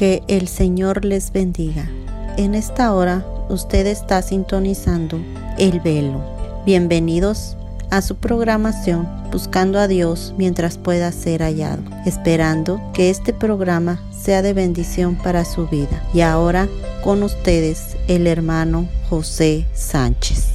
Que el Señor les bendiga. En esta hora usted está sintonizando el velo. Bienvenidos a su programación Buscando a Dios mientras pueda ser hallado, esperando que este programa sea de bendición para su vida. Y ahora con ustedes el hermano José Sánchez.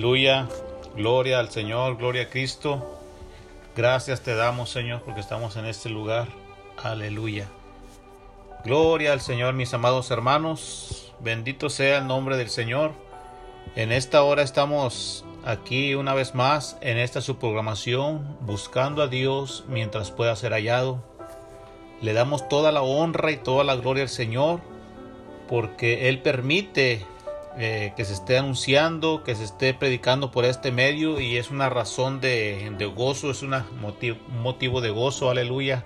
Gloria al Señor, gloria a Cristo. Gracias te damos, Señor, porque estamos en este lugar. Aleluya. Gloria al Señor, mis amados hermanos. Bendito sea el nombre del Señor. En esta hora estamos aquí una vez más en esta subprogramación, buscando a Dios mientras pueda ser hallado. Le damos toda la honra y toda la gloria al Señor, porque Él permite eh, que se esté anunciando, que se esté predicando por este medio y es una razón de, gozo, es un motivo de gozo, aleluya.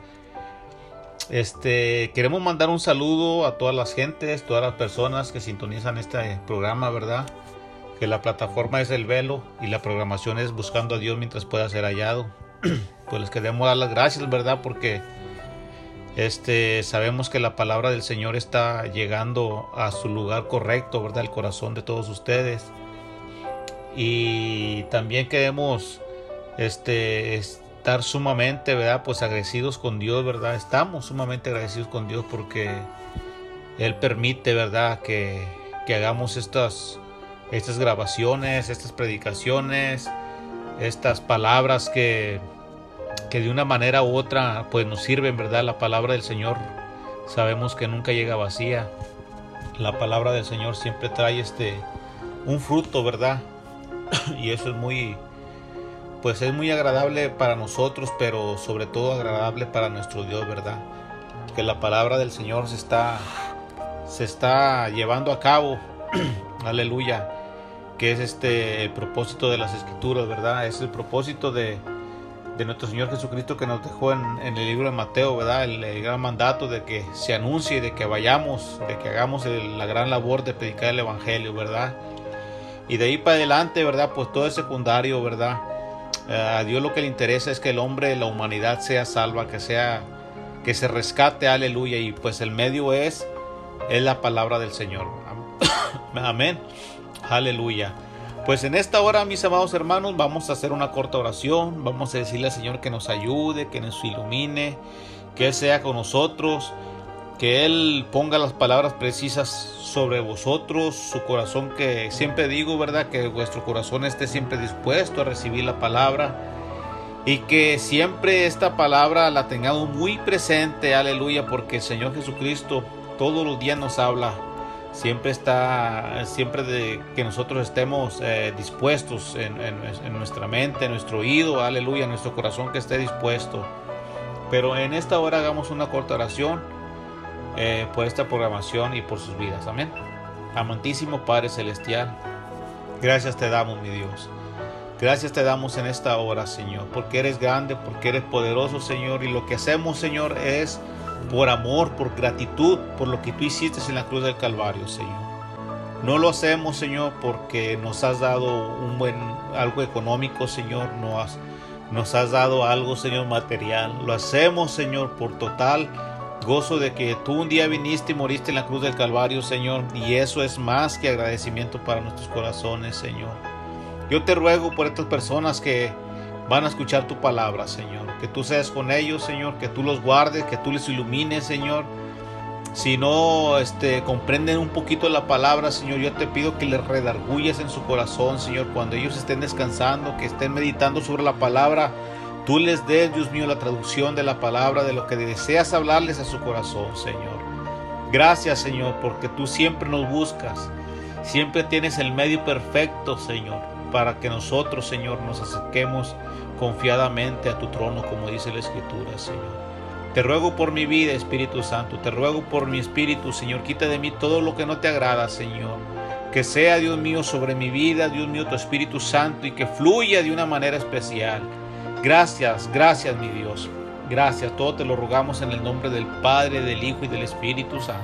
Este, queremos mandar un saludo a todas las gentes, todas las personas que sintonizan este programa, ¿verdad? Que la plataforma es el velo y la programación es buscando a Dios mientras pueda ser hallado. pues les queremos dar las gracias, ¿verdad? Porque este, sabemos que la palabra del Señor está llegando a su lugar correcto, ¿verdad? El corazón de todos ustedes. Y también queremos este, estar sumamente, ¿verdad? Pues agradecidos con Dios, ¿verdad? Estamos sumamente agradecidos con Dios porque Él permite, ¿verdad? Que, que hagamos estas, estas grabaciones, estas predicaciones, estas palabras que que de una manera u otra pues nos sirve en verdad la palabra del Señor. Sabemos que nunca llega vacía. La palabra del Señor siempre trae este un fruto, ¿verdad? y eso es muy pues es muy agradable para nosotros, pero sobre todo agradable para nuestro Dios, ¿verdad? Que la palabra del Señor se está, se está llevando a cabo, aleluya, que es este el propósito de las escrituras, ¿verdad? Es el propósito de, de nuestro Señor Jesucristo que nos dejó en, el libro de Mateo, ¿verdad? El, gran mandato de que se anuncie, de que vayamos, de que hagamos la gran labor de predicar el Evangelio, ¿verdad? Y de ahí para adelante, ¿verdad? Pues todo es secundario, ¿verdad? Eh, a Dios lo que le interesa es que el hombre, la humanidad sea salva, que sea, que se rescate, aleluya. Y pues el medio es, es la palabra del Señor. Amén. Aleluya. Pues en esta hora, mis amados hermanos, vamos a hacer una corta oración. Vamos a decirle al Señor que nos ayude, que nos ilumine, que Él sea con nosotros, que Él ponga las palabras precisas sobre vosotros, su corazón que siempre digo, ¿verdad? Que vuestro corazón esté siempre dispuesto a recibir la palabra y que siempre esta palabra la tengamos muy presente, aleluya, porque el Señor Jesucristo todos los días nos habla siempre está, siempre que nosotros estemos eh, dispuestos en, nuestra mente, en nuestro oído, aleluya, en nuestro corazón que esté dispuesto. Pero en esta hora hagamos una corta oración eh, por esta programación y por sus vidas. Amén. Amantísimo Padre Celestial, gracias te damos, mi Dios. Gracias te damos en esta hora, Señor, porque eres grande, porque eres poderoso, Señor, y lo que hacemos, Señor, es por amor, por gratitud, por lo que tú hiciste en la cruz del Calvario, Señor. No lo hacemos, Señor, porque nos has dado un buen algo económico, Señor, no has, nos has dado algo, Señor, material. Lo hacemos, Señor, por total gozo de que tú un día viniste y moriste en la cruz del Calvario, Señor, y eso es más que agradecimiento para nuestros corazones, Señor. Yo te ruego por estas personas que van a escuchar tu palabra, Señor. Que tú seas con ellos, Señor, que tú los guardes, que tú les ilumines, Señor. Si no este, comprenden un poquito la palabra, Señor, yo te pido que les redargulles en su corazón, Señor, cuando ellos estén descansando, que estén meditando sobre la palabra. Tú les des, Dios mío, la traducción de la palabra, de lo que deseas hablarles a su corazón, Señor. Gracias, Señor, porque tú siempre nos buscas. Siempre tienes el medio perfecto, Señor, para que nosotros, Señor, nos acerquemos confiadamente a tu trono, como dice la Escritura, Señor. Te ruego por mi vida, Espíritu Santo, te ruego por mi espíritu, Señor, quita de mí todo lo que no te agrada, Señor. Que sea, Dios mío, sobre mi vida, Dios mío, tu Espíritu Santo y que fluya de una manera especial. Gracias, gracias, mi Dios. Gracias, todo te lo rogamos en el nombre del Padre, del Hijo y del Espíritu Santo.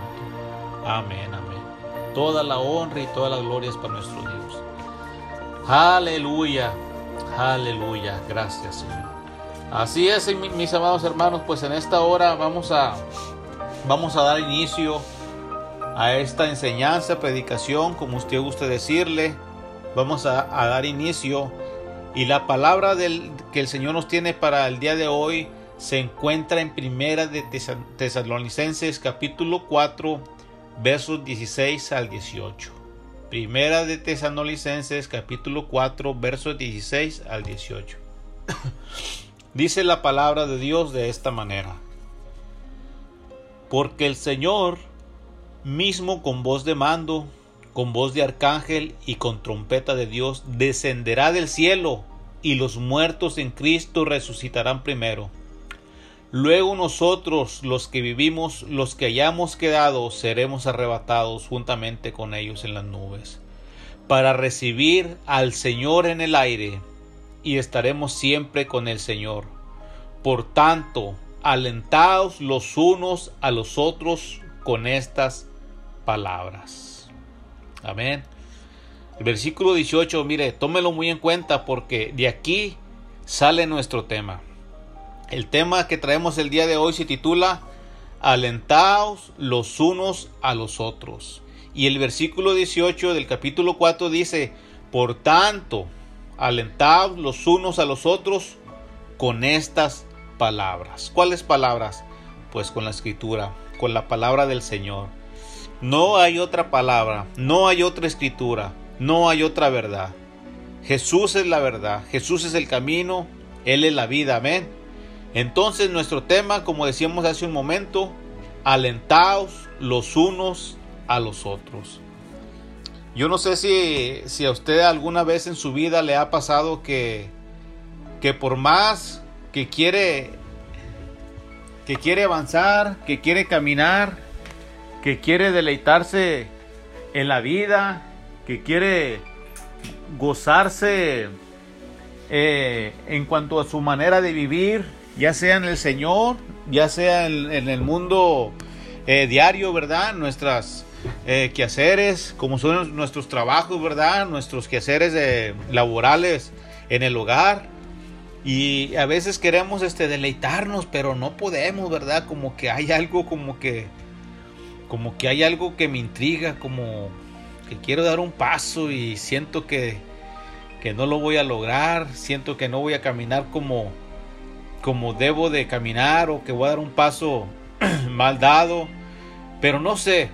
Amén, amén. Toda la honra y toda la gloria es para nuestro Dios. Aleluya. Aleluya, gracias Señor. Así es, mis amados hermanos, pues en esta hora vamos a, vamos a dar inicio a esta enseñanza, predicación, como usted guste decirle. Vamos a, dar inicio y la palabra del, que el Señor nos tiene para el día de hoy se encuentra en Primera de Tesalonicenses capítulo 4 versos 16 al 18. Primera de Tesanolicenses capítulo 4 versos 16 al 18. Dice la palabra de Dios de esta manera. Porque el Señor mismo con voz de mando, con voz de arcángel y con trompeta de Dios descenderá del cielo y los muertos en Cristo resucitarán primero. Luego nosotros, los que vivimos, los que hayamos quedado, seremos arrebatados juntamente con ellos en las nubes, para recibir al Señor en el aire, y estaremos siempre con el Señor. Por tanto, alentaos los unos a los otros con estas palabras. Amén. El versículo 18, mire, tómelo muy en cuenta porque de aquí sale nuestro tema. El tema que traemos el día de hoy se titula Alentaos los unos a los otros. Y el versículo 18 del capítulo 4 dice, Por tanto, alentaos los unos a los otros con estas palabras. ¿Cuáles palabras? Pues con la escritura, con la palabra del Señor. No hay otra palabra, no hay otra escritura, no hay otra verdad. Jesús es la verdad, Jesús es el camino, Él es la vida, amén. Entonces nuestro tema, como decíamos hace un momento, alentaos los unos a los otros. Yo no sé si, si a usted alguna vez en su vida le ha pasado que, que por más que quiere que quiere avanzar, que quiere caminar, que quiere deleitarse en la vida, que quiere gozarse eh, en cuanto a su manera de vivir, ya sea en el Señor, ya sea en, el mundo eh, diario, ¿verdad? Nuestras eh, quehaceres, como son nuestros trabajos, ¿verdad? Nuestros quehaceres laborales en el hogar y a veces queremos este deleitarnos, pero no podemos, ¿verdad? Como que hay algo como que como que hay algo que me intriga, como que quiero dar un paso y siento que que no lo voy a lograr, siento que no voy a caminar como como debo de caminar o que voy a dar un paso mal dado, pero no sé,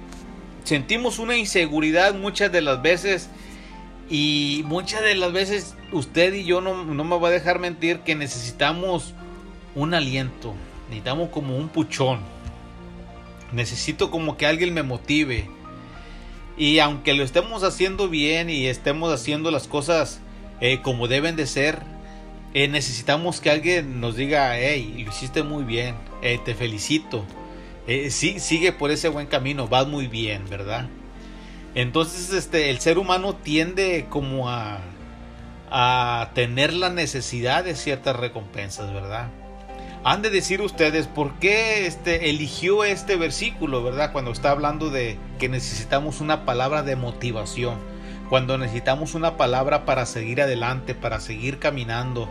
sentimos una inseguridad muchas de las veces y muchas de las veces usted y yo no, me va a dejar mentir que necesitamos un aliento, necesitamos como un puchón. Necesito como que alguien me motive. Y aunque lo estemos haciendo bien y estemos haciendo las cosas eh, como deben de ser, eh, necesitamos que alguien nos diga, hey, lo hiciste muy bien, eh, te felicito. sí, sigue por ese buen camino, vas muy bien, ¿verdad? Entonces, este, el ser humano tiende como a, a tener la necesidad de ciertas recompensas, ¿verdad? Han de decir ustedes por qué este, eligió este versículo, ¿verdad? Cuando está hablando de que necesitamos una palabra de motivación, cuando necesitamos una palabra para seguir adelante, para seguir caminando,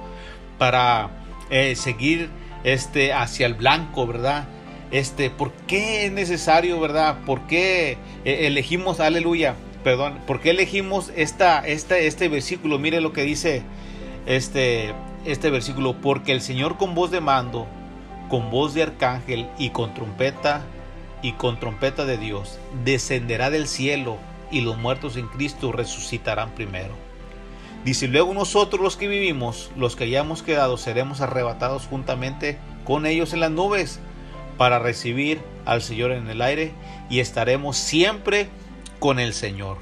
para eh, seguir este, hacia el blanco, ¿verdad? Este, ¿por qué es necesario, verdad? ¿Por qué eh, elegimos, aleluya, perdón, por qué elegimos esta, este versículo? Mire lo que dice este, este versículo, porque el Señor con voz de mando, con voz de arcángel y con trompeta y con trompeta de Dios, descenderá del cielo y los muertos en Cristo resucitarán primero. Dice, luego nosotros los que vivimos, los que hayamos quedado, seremos arrebatados juntamente con ellos en las nubes para recibir al Señor en el aire y estaremos siempre con el Señor.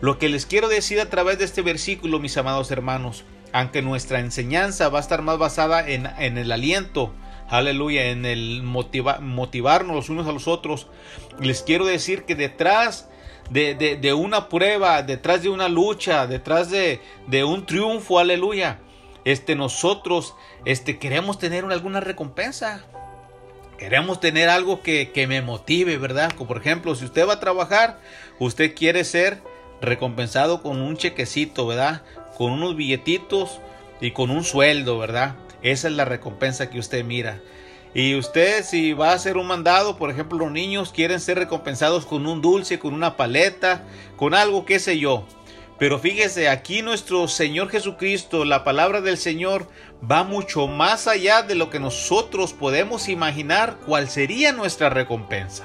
Lo que les quiero decir a través de este versículo, mis amados hermanos, aunque nuestra enseñanza va a estar más basada en, el aliento, aleluya, en el motivarnos los unos a los otros, les quiero decir que detrás de, una prueba, detrás de una lucha, detrás de, un triunfo, aleluya, este, nosotros este, queremos tener alguna recompensa. Queremos tener algo que, me motive, ¿verdad? Como por ejemplo, si usted va a trabajar, usted quiere ser recompensado con un chequecito, ¿verdad? Con unos billetitos y con un sueldo, ¿verdad? Esa es la recompensa que usted mira. Y usted si va a hacer un mandado, por ejemplo, los niños quieren ser recompensados con un dulce, con una paleta, con algo, qué sé yo. Pero fíjese, aquí nuestro Señor Jesucristo, la palabra del Señor, va mucho más allá de lo que nosotros podemos imaginar cuál sería nuestra recompensa.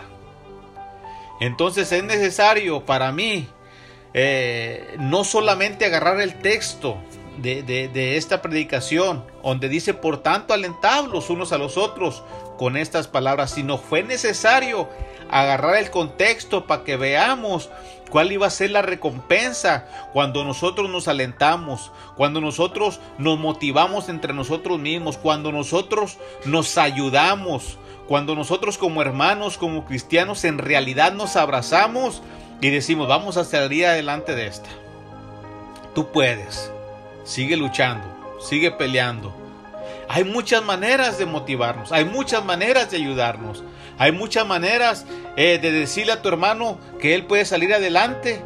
Entonces es necesario para mí eh, no solamente agarrar el texto de, de, esta predicación, donde dice, por tanto, alentablos unos a los otros con estas palabras, sino fue necesario agarrar el contexto para que veamos cuál iba a ser la recompensa cuando nosotros nos alentamos, cuando nosotros nos motivamos entre nosotros mismos, cuando nosotros nos ayudamos, cuando nosotros como hermanos, como cristianos, en realidad nos abrazamos y decimos, vamos a salir adelante de esta. Tú puedes, sigue luchando, sigue peleando. Hay muchas maneras de motivarnos, hay muchas maneras de ayudarnos. Hay muchas maneras eh, de decirle a tu hermano que él puede salir adelante,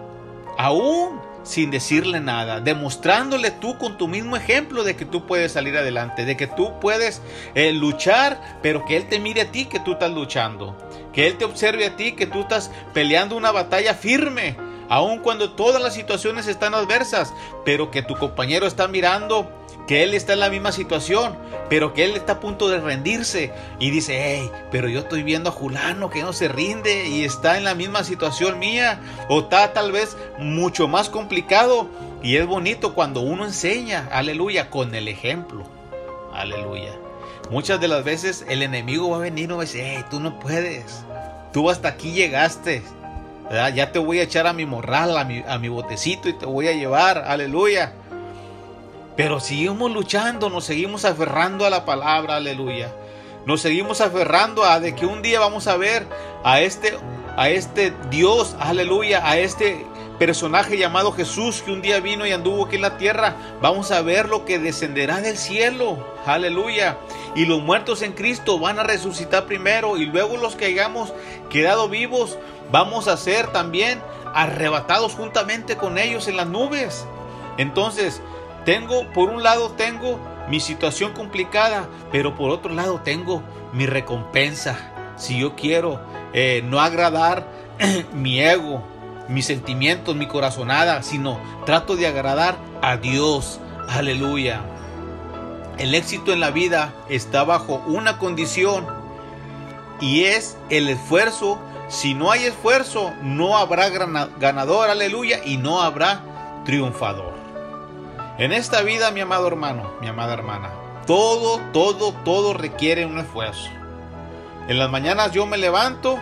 aún sin decirle nada, demostrándole tú con tu mismo ejemplo de que tú puedes salir adelante, de que tú puedes eh, luchar, pero que él te mire a ti que tú estás luchando, que él te observe a ti que tú estás peleando una batalla firme, aun cuando todas las situaciones están adversas, pero que tu compañero está mirando que él está en la misma situación, pero que él está a punto de rendirse y dice, hey, pero yo estoy viendo a Julano que no se rinde y está en la misma situación mía o está tal vez mucho más complicado y es bonito cuando uno enseña, aleluya, con el ejemplo, aleluya. Muchas de las veces el enemigo va a venir y va a decir, hey, tú no puedes, tú hasta aquí llegaste, ya te voy a echar a mi morral, a mi, a mi botecito y te voy a llevar, aleluya. Pero seguimos luchando, nos seguimos aferrando a la palabra, aleluya. Nos seguimos aferrando a de que un día vamos a ver a este a este Dios, aleluya, a este personaje llamado Jesús que un día vino y anduvo aquí en la tierra, vamos a ver lo que descenderá del cielo. Aleluya. Y los muertos en Cristo van a resucitar primero y luego los que hayamos quedado vivos vamos a ser también arrebatados juntamente con ellos en las nubes. Entonces, tengo, por un lado tengo mi situación complicada, pero por otro lado tengo mi recompensa. Si yo quiero eh, no agradar mi ego, mis sentimientos, mi corazonada, sino trato de agradar a Dios. Aleluya. El éxito en la vida está bajo una condición y es el esfuerzo. Si no hay esfuerzo, no habrá ganador, aleluya, y no habrá triunfador. En esta vida, mi amado hermano, mi amada hermana, todo, todo, todo requiere un esfuerzo. En las mañanas yo me levanto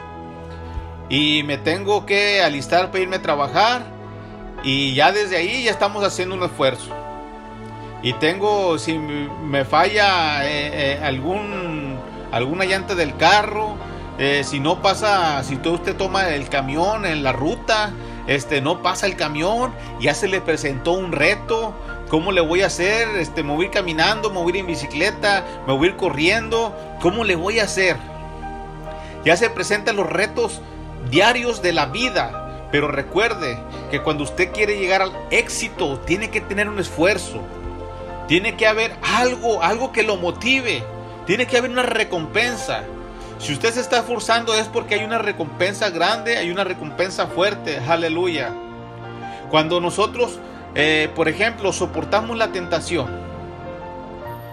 y me tengo que alistar para irme a trabajar y ya desde ahí ya estamos haciendo un esfuerzo. Y tengo, si me falla eh, eh, algún, alguna llanta del carro, eh, si no pasa, si usted toma el camión en la ruta, este, no pasa el camión, ya se le presentó un reto, ¿cómo le voy a hacer? Este, me caminando, voy en bicicleta, me voy a ir corriendo, ¿cómo le voy a hacer? Ya se presentan los retos diarios de la vida. Pero recuerde que cuando usted quiere llegar al éxito, tiene que tener un esfuerzo. Tiene que haber algo, algo que lo motive. Tiene que haber una recompensa. Si usted se está esforzando es porque hay una recompensa grande, hay una recompensa fuerte. Aleluya. Cuando nosotros, eh, por ejemplo, soportamos la tentación.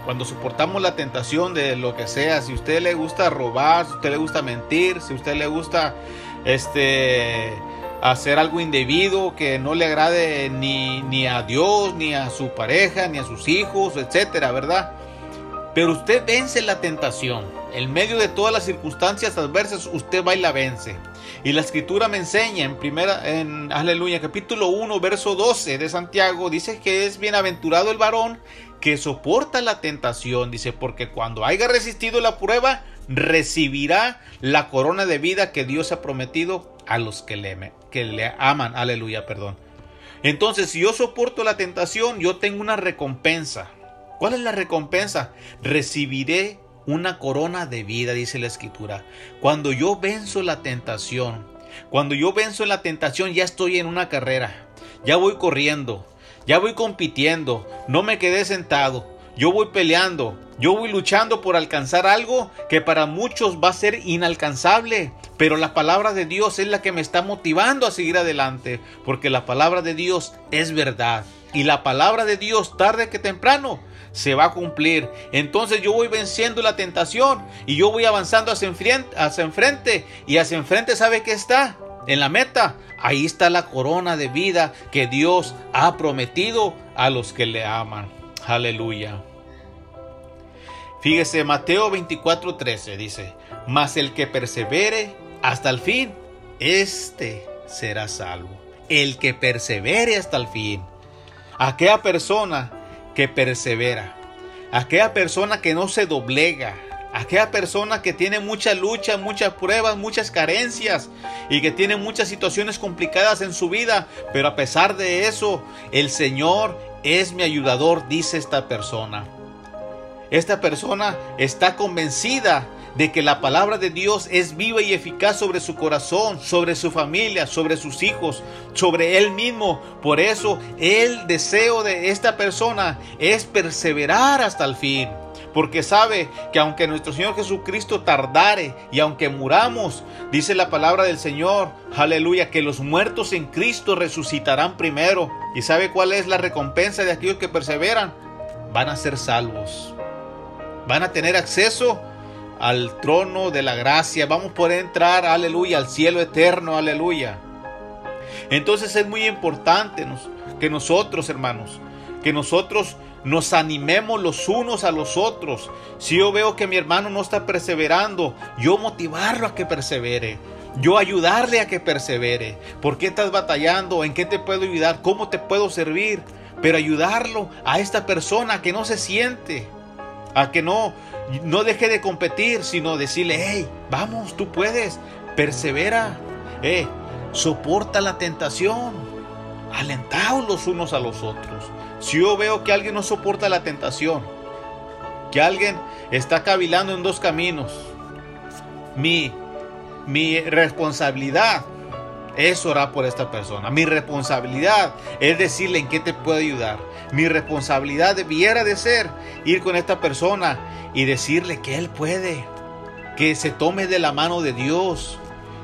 Cuando soportamos la tentación de lo que sea, si usted le gusta robar, si usted le gusta mentir, si usted le gusta este, hacer algo indebido que no le agrade ni, ni a Dios, ni a su pareja, ni a sus hijos, etcétera, ¿verdad? Pero usted vence la tentación. En medio de todas las circunstancias adversas, usted va y la vence. Y la escritura me enseña en primera, en Aleluya, capítulo 1, verso 12 de Santiago, dice que es bienaventurado el varón que soporta la tentación. Dice, porque cuando haya resistido la prueba, recibirá la corona de vida que Dios ha prometido a los que le, aman. Aleluya, perdón. Entonces, si yo soporto la tentación, yo tengo una recompensa. ¿Cuál es la recompensa? Recibiré una corona de vida, dice la escritura. Cuando yo venzo la tentación, cuando yo venzo la tentación, ya estoy en una carrera. Ya voy corriendo, ya voy compitiendo, no me quedé sentado. Yo voy peleando, yo voy luchando por alcanzar algo que para muchos va a ser inalcanzable, pero la palabra de Dios es la que me está motivando a seguir adelante, porque la palabra de Dios es verdad. Y la palabra de Dios tarde que temprano se va a cumplir. Entonces yo voy venciendo la tentación y yo voy avanzando hacia enfrente, hacia enfrente y hacia enfrente sabe que está en la meta. Ahí está la corona de vida que Dios ha prometido a los que le aman. Aleluya. Fíjese, Mateo 24:13 dice, mas el que persevere hasta el fin, este será salvo. El que persevere hasta el fin. Aquella persona que persevera. Aquella persona que no se doblega. Aquella persona que tiene mucha lucha, muchas pruebas, muchas carencias y que tiene muchas situaciones complicadas en su vida, pero a pesar de eso, el Señor es mi ayudador, dice esta persona. Esta persona está convencida de que la palabra de Dios es viva y eficaz sobre su corazón, sobre su familia, sobre sus hijos, sobre él mismo. Por eso el deseo de esta persona es perseverar hasta el fin. Porque sabe que aunque nuestro Señor Jesucristo tardare y aunque muramos, dice la palabra del Señor, aleluya, que los muertos en Cristo resucitarán primero. ¿Y sabe cuál es la recompensa de aquellos que perseveran? Van a ser salvos van a tener acceso al trono de la gracia. Vamos a poder entrar, aleluya, al cielo eterno, aleluya. Entonces es muy importante que nosotros, hermanos, que nosotros nos animemos los unos a los otros. Si yo veo que mi hermano no está perseverando, yo motivarlo a que persevere. Yo ayudarle a que persevere. ¿Por qué estás batallando? ¿En qué te puedo ayudar? ¿Cómo te puedo servir? pero ayudarlo a esta persona que no se siente, a que no, no deje de competir, sino decirle, hey, vamos, tú puedes, persevera, eh, soporta la tentación, alentaos los unos a los otros. Si yo veo que alguien no soporta la tentación, que alguien está cavilando en dos caminos, mi, mi responsabilidad es orar por esta persona. Mi responsabilidad es decirle en qué te puedo ayudar. Mi responsabilidad debiera de ser ir con esta persona y decirle que él puede, que se tome de la mano de Dios,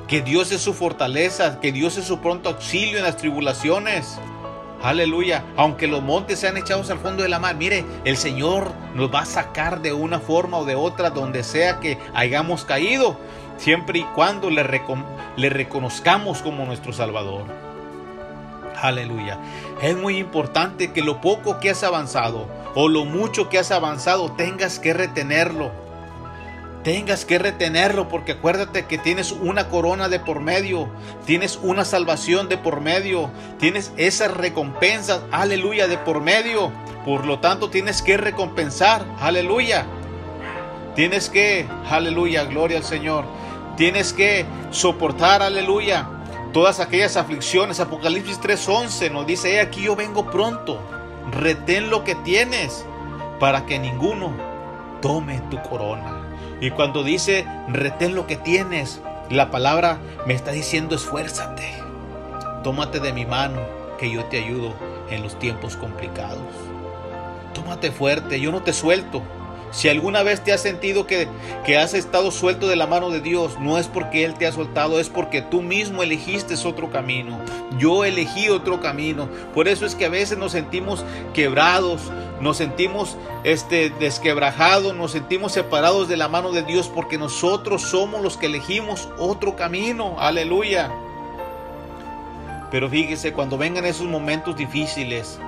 que Dios es su fortaleza, que Dios es su pronto auxilio en las tribulaciones. Aleluya. Aunque los montes sean echados al fondo de la mar, mire, el Señor nos va a sacar de una forma o de otra donde sea que hayamos caído, siempre y cuando le, reconozcamos como nuestro Salvador. Aleluya. Es muy importante que lo poco que has avanzado o lo mucho que has avanzado tengas que retenerlo tengas que retenerlo porque acuérdate que tienes una corona de por medio, tienes una salvación de por medio, tienes esas recompensas, aleluya, de por medio. Por lo tanto, tienes que recompensar, aleluya. Tienes que, aleluya, gloria al Señor. Tienes que soportar, aleluya, todas aquellas aflicciones. Apocalipsis 3:11 nos dice, aquí yo vengo pronto, retén lo que tienes para que ninguno tome tu corona. Y cuando dice, retén lo que tienes, la palabra me está diciendo, esfuérzate. Tómate de mi mano, que yo te ayudo en los tiempos complicados. Tómate fuerte, yo no te suelto. Si alguna vez te has sentido que, que, has estado suelto de la mano de Dios, no es porque Él te ha soltado, es porque tú mismo elegiste otro camino. Yo elegí otro camino. Por eso es que a veces nos sentimos quebrados, nos sentimos este, desquebrajados, nos sentimos separados de la mano de Dios porque nosotros somos los que elegimos otro camino. Aleluya. Pero fíjese, cuando vengan esos momentos difíciles,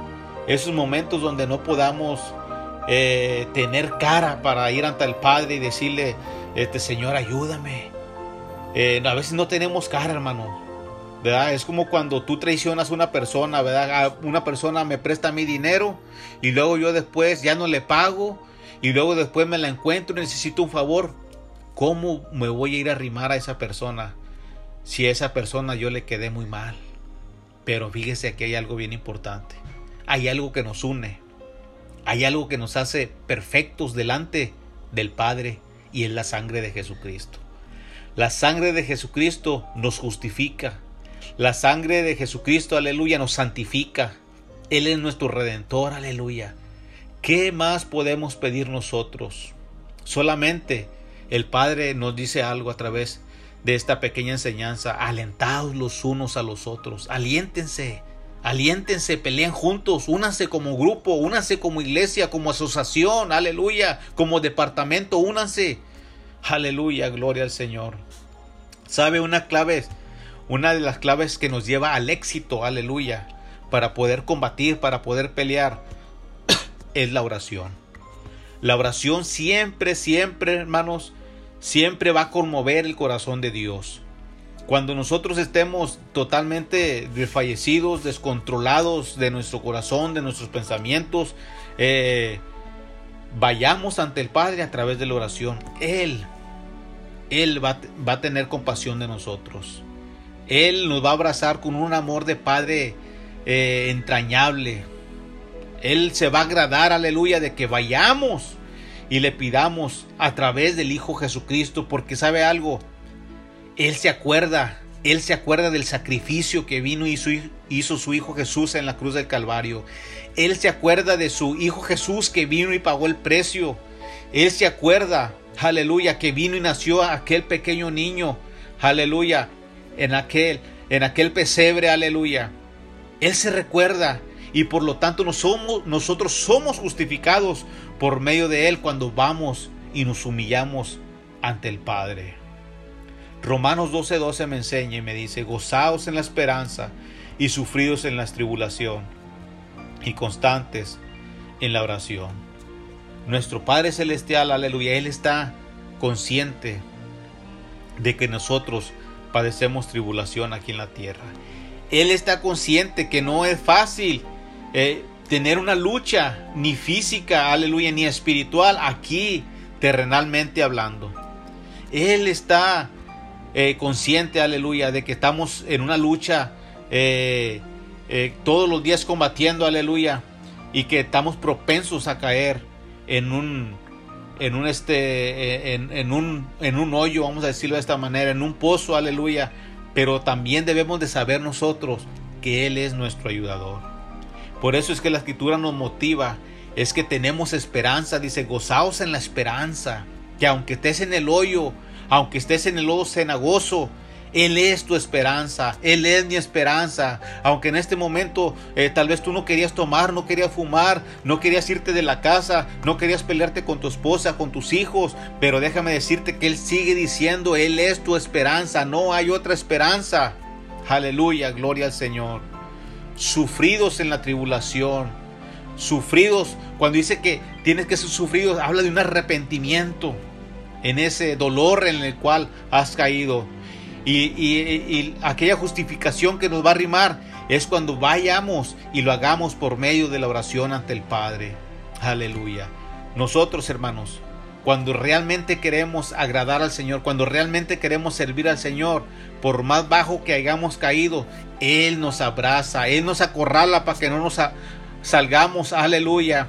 esos momentos donde no podamos eh, tener cara para ir ante el Padre y decirle, este Señor, ayúdame. Eh, a veces no tenemos cara, hermano. ¿verdad? Es como cuando tú traicionas a una persona, ¿verdad? Una persona me presta mi dinero y luego yo después ya no le pago y luego después me la encuentro y necesito un favor. ¿Cómo me voy a ir a arrimar a esa persona si a esa persona yo le quedé muy mal? Pero fíjese que hay algo bien importante. Hay algo que nos une. Hay algo que nos hace perfectos delante del Padre y es la sangre de Jesucristo. La sangre de Jesucristo nos justifica. La sangre de Jesucristo, aleluya, nos santifica. Él es nuestro redentor, aleluya. ¿Qué más podemos pedir nosotros? Solamente el Padre nos dice algo a través de esta pequeña enseñanza. Alentaos los unos a los otros. Aliéntense. Aliéntense, peleen juntos, únanse como grupo, únanse como iglesia, como asociación, aleluya, como departamento, únanse. Aleluya, gloria al Señor. ¿Sabe una clave? Una de las claves que nos lleva al éxito, aleluya, para poder combatir, para poder pelear, es la oración. La oración siempre, siempre, hermanos, siempre va a conmover el corazón de Dios. Cuando nosotros estemos totalmente desfallecidos, descontrolados de nuestro corazón, de nuestros pensamientos, eh, vayamos ante el Padre a través de la oración. Él, Él va, a tener compasión de nosotros. Él nos va a abrazar con un amor de Padre eh, entrañable. Él se va a agradar, aleluya, de que vayamos y le pidamos a través del Hijo Jesucristo, porque sabe algo, él se acuerda, Él se acuerda del sacrificio que vino y hizo, su Hijo Jesús en la cruz del Calvario. Él se acuerda de su Hijo Jesús que vino y pagó el precio. Él se acuerda, aleluya, que vino y nació aquel pequeño niño, aleluya, en aquel, en aquel pesebre, aleluya. Él se recuerda y por lo tanto nosotros somos justificados por medio de Él cuando vamos y nos humillamos ante el Padre. Romanos 12:12 me enseña y me dice, gozaos en la esperanza y sufridos en la tribulación y constantes en la oración. Nuestro Padre Celestial, aleluya, Él está consciente de que nosotros padecemos tribulación aquí en la tierra. Él está consciente que no es fácil eh, tener una lucha, ni física, aleluya, ni espiritual, aquí, terrenalmente hablando. Él está eh, consciente, aleluya, de que estamos en una lucha eh, eh, todos los días combatiendo, aleluya, y que estamos propensos a caer en un, en un, este, en, un, en un hoyo, vamos a decirlo de esta manera, en un pozo, aleluya, pero también debemos de saber nosotros que Él es nuestro ayudador. Por eso es que la escritura nos motiva, es que tenemos esperanza, dice, gozaos en la esperanza, que aunque estés en el hoyo, aunque estés en el lodo cenagoso, él es tu esperanza, Él es mi esperanza. Aunque en este momento eh, tal vez tú no querías tomar, no querías fumar, no querías irte de la casa, no querías pelearte con tu esposa, con tus hijos, pero déjame decirte que Él sigue diciendo, Él es tu esperanza, no hay otra esperanza. Aleluya, gloria al Señor. Sufridos en la tribulación, sufridos, cuando dice que tienes que ser sufridos, habla de un arrepentimiento en ese dolor en el cual has caído. Y, aquella justificación que nos va a arrimar es cuando vayamos y lo hagamos por medio de la oración ante el Padre. Aleluya. Nosotros, hermanos, cuando realmente queremos agradar al Señor, cuando realmente queremos servir al Señor, por más bajo que hayamos caído, Él nos abraza, Él nos acorrala para que no nos salgamos. Aleluya.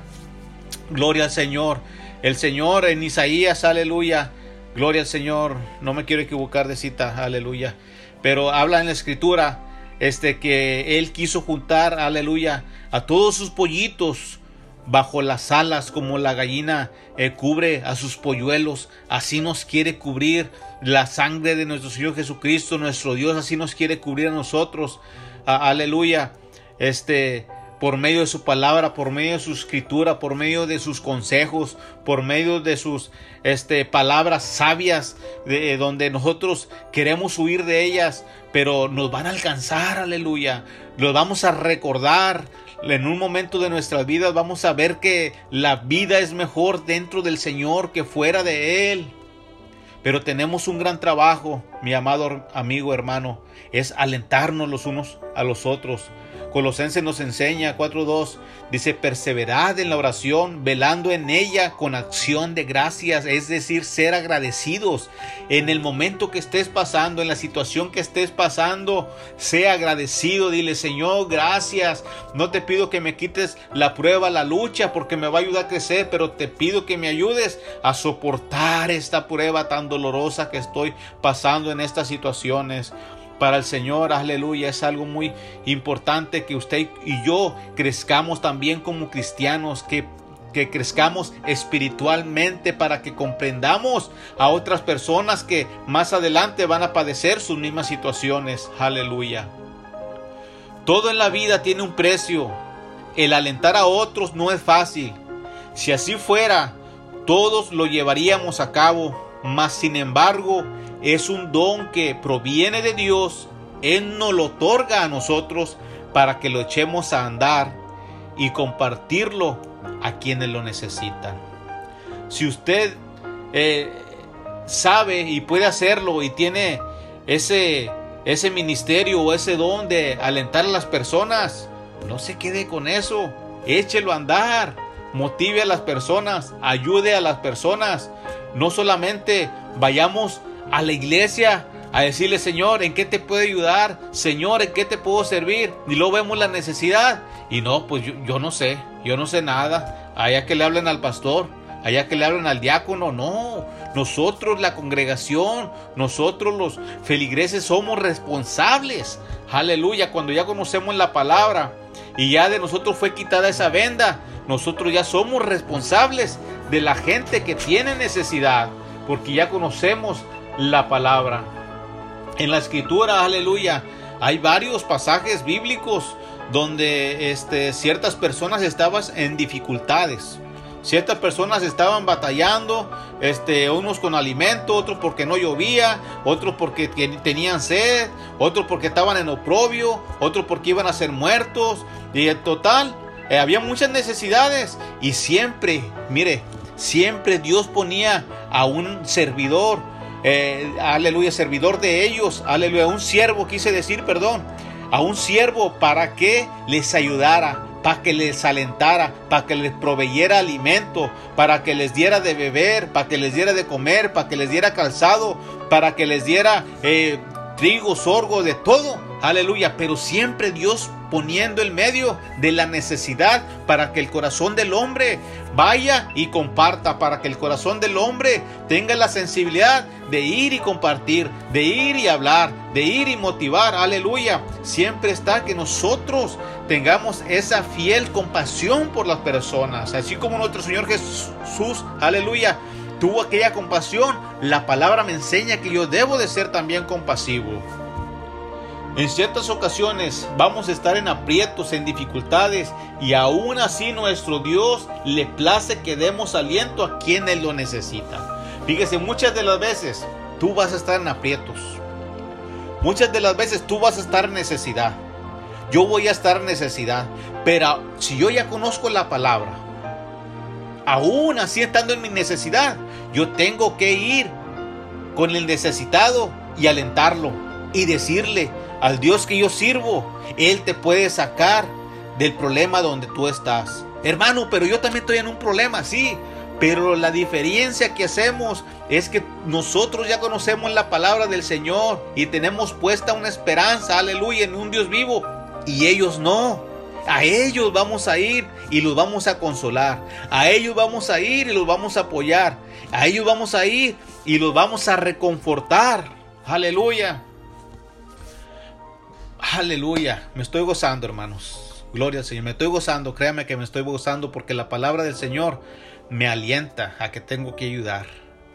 Gloria al Señor. El Señor en Isaías, aleluya, gloria al Señor, no me quiero equivocar de cita, aleluya, pero habla en la escritura este que él quiso juntar, aleluya, a todos sus pollitos bajo las alas como la gallina eh, cubre a sus polluelos, así nos quiere cubrir la sangre de nuestro Señor Jesucristo, nuestro Dios, así nos quiere cubrir a nosotros, aleluya, este por medio de su palabra, por medio de su escritura, por medio de sus consejos, por medio de sus este, palabras sabias, de, donde nosotros queremos huir de ellas, pero nos van a alcanzar, aleluya. Los vamos a recordar. En un momento de nuestras vidas vamos a ver que la vida es mejor dentro del Señor que fuera de Él. Pero tenemos un gran trabajo, mi amado amigo hermano, es alentarnos los unos a los otros Colosenses nos enseña 4.2, dice, perseverad en la oración, velando en ella con acción de gracias, es decir, ser agradecidos. En el momento que estés pasando, en la situación que estés pasando, sea agradecido, dile, Señor, gracias, no te pido que me quites la prueba, la lucha, porque me va a ayudar a crecer, pero te pido que me ayudes a soportar esta prueba tan dolorosa que estoy pasando en estas situaciones para el Señor, aleluya, es algo muy importante que usted y yo crezcamos también como cristianos, que, que crezcamos espiritualmente para que comprendamos a otras personas que más adelante van a padecer sus mismas situaciones, aleluya. Todo en la vida tiene un precio, el alentar a otros no es fácil, si así fuera, todos lo llevaríamos a cabo, mas sin embargo, es un don que proviene de Dios. Él nos lo otorga a nosotros para que lo echemos a andar y compartirlo a quienes lo necesitan. Si usted eh, sabe y puede hacerlo y tiene ese, ese ministerio o ese don de alentar a las personas, no se quede con eso, échelo a andar, motive a las personas, ayude a las personas. No solamente vayamos a la iglesia a decirle, Señor, ¿en qué te puedo ayudar? Señor, ¿en qué te puedo servir? Y luego vemos la necesidad. Y no, pues yo, no sé, yo no sé nada. Allá que le hablen al pastor, allá que le hablen al diácono, no. Nosotros, la congregación, nosotros los feligreses somos responsables. Aleluya, cuando ya conocemos la palabra y ya de nosotros fue quitada esa venda, nosotros ya somos responsables de la gente que tiene necesidad, porque ya conocemos la palabra. En la escritura, aleluya, hay varios pasajes bíblicos donde este, ciertas personas estaban en dificultades. Ciertas personas estaban batallando, este, unos con alimento, otros porque no llovía, otros porque tenían sed, otros porque estaban en oprobio, otros porque iban a ser muertos. Y en total, eh, había muchas necesidades. Y siempre, mire, siempre Dios ponía a un servidor, eh, aleluya, servidor de ellos, aleluya, un siervo, quise decir, perdón, a un siervo para que les ayudara, para que les alentara, para que les proveyera alimento, para que les diera de beber, para que les diera de comer, para que les diera calzado, para que les diera eh, trigo, sorgo, de todo. Aleluya. Pero siempre Dios poniendo el medio de la necesidad para que el corazón del hombre vaya y comparta, para que el corazón del hombre tenga la sensibilidad de ir y compartir, de ir y hablar, de ir y motivar. Aleluya. Siempre está que nosotros tengamos esa fiel compasión por las personas, así como nuestro Señor Jesús, aleluya, tuvo aquella compasión, la palabra me enseña que yo debo de ser también compasivo. En ciertas ocasiones vamos a estar en aprietos, en dificultades, y aún así nuestro Dios le place que demos aliento a quienes lo necesita. Fíjese, muchas de las veces tú vas a estar en aprietos. Muchas de las veces tú vas a estar en necesidad. Yo voy a estar en necesidad. Pero si yo ya conozco la palabra, aún así estando en mi necesidad, yo tengo que ir con el necesitado y alentarlo y decirle, al Dios que yo sirvo, Él te puede sacar del problema donde tú estás. Hermano, pero yo también estoy en un problema, sí. Pero la diferencia que hacemos es que nosotros ya conocemos la palabra del Señor y tenemos puesta una esperanza, aleluya, en un Dios vivo. Y ellos no. A ellos vamos a ir y los vamos a consolar. A ellos vamos a ir y los vamos a apoyar. A ellos vamos a ir y los vamos a reconfortar. Aleluya. Aleluya, me estoy gozando, hermanos. Gloria al Señor, me estoy gozando, créame que me estoy gozando porque la palabra del Señor me alienta a que tengo que ayudar.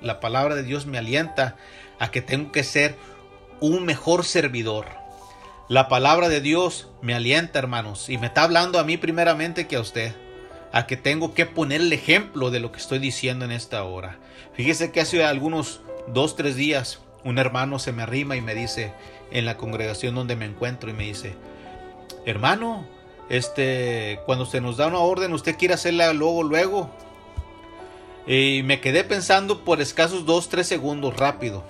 La palabra de Dios me alienta a que tengo que ser un mejor servidor. La palabra de Dios me alienta, hermanos, y me está hablando a mí primeramente que a usted, a que tengo que poner el ejemplo de lo que estoy diciendo en esta hora. Fíjese que hace algunos dos, tres días un hermano se me arrima y me dice, en la congregación donde me encuentro y me dice, hermano, este, cuando usted nos da una orden, usted quiere hacerla luego, luego. Y me quedé pensando por escasos dos, tres segundos rápido.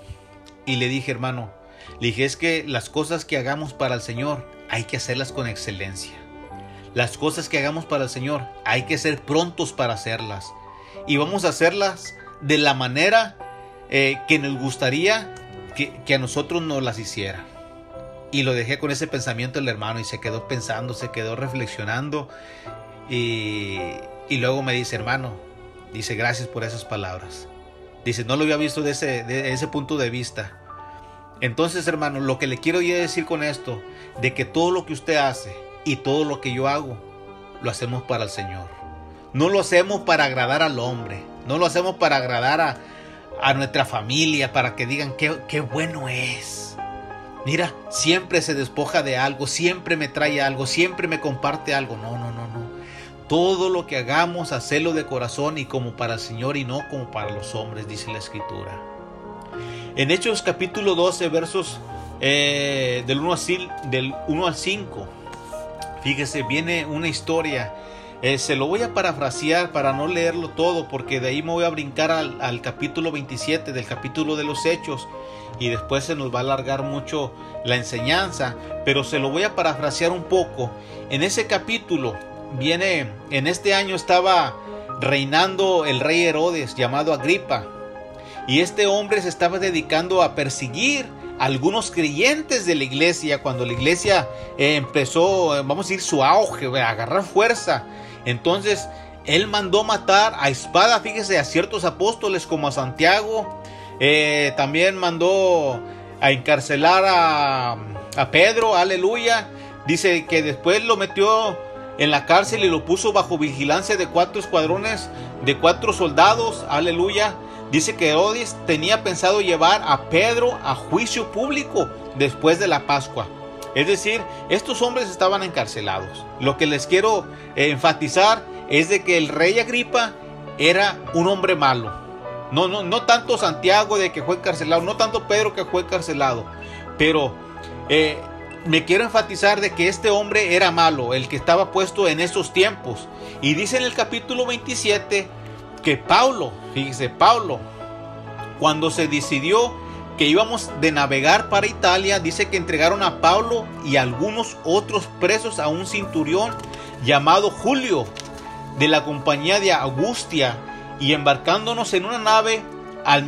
Y le dije, hermano, le dije, es que las cosas que hagamos para el Señor hay que hacerlas con excelencia. Las cosas que hagamos para el Señor hay que ser prontos para hacerlas. Y vamos a hacerlas de la manera eh, que nos gustaría que, que a nosotros nos las hiciera. Y lo dejé con ese pensamiento el hermano y se quedó pensando, se quedó reflexionando. Y, y luego me dice, hermano, dice, gracias por esas palabras. Dice, no lo había visto de ese, de ese punto de vista. Entonces, hermano, lo que le quiero decir con esto, de que todo lo que usted hace y todo lo que yo hago, lo hacemos para el Señor. No lo hacemos para agradar al hombre, no lo hacemos para agradar a, a nuestra familia, para que digan qué, qué bueno es. Mira, siempre se despoja de algo, siempre me trae algo, siempre me comparte algo. No, no, no, no. Todo lo que hagamos, hacerlo de corazón y como para el Señor y no como para los hombres, dice la Escritura. En Hechos capítulo 12, versos eh, del, 1 al, del 1 al 5, fíjese, viene una historia. Eh, se lo voy a parafrasear para no leerlo todo, porque de ahí me voy a brincar al, capítulo 27 del capítulo de los Hechos y después se nos va a alargar mucho la enseñanza, pero se lo voy a parafrasear un poco. En ese capítulo viene, en este año estaba reinando el rey Herodes llamado Agripa, y este hombre se estaba dedicando a perseguir a algunos creyentes de la iglesia cuando la iglesia eh, empezó, eh, vamos a decir, su auge, a agarrar fuerza. Entonces, él mandó matar a espada, fíjese, a ciertos apóstoles como a Santiago, eh, también mandó a encarcelar a, a Pedro, aleluya. Dice que después lo metió en la cárcel y lo puso bajo vigilancia de cuatro escuadrones, de cuatro soldados, aleluya. Dice que Herodes tenía pensado llevar a Pedro a juicio público después de la Pascua. Es decir, estos hombres estaban encarcelados. Lo que les quiero enfatizar es de que el rey Agripa era un hombre malo. No, no, no tanto Santiago de que fue encarcelado, no tanto Pedro que fue encarcelado, pero eh, me quiero enfatizar de que este hombre era malo, el que estaba puesto en esos tiempos. Y dice en el capítulo 27 que Pablo, fíjese, Pablo, cuando se decidió que íbamos de navegar para Italia, dice que entregaron a Pablo y algunos otros presos a un cinturión llamado Julio, de la compañía de Augustia, y embarcándonos en una nave al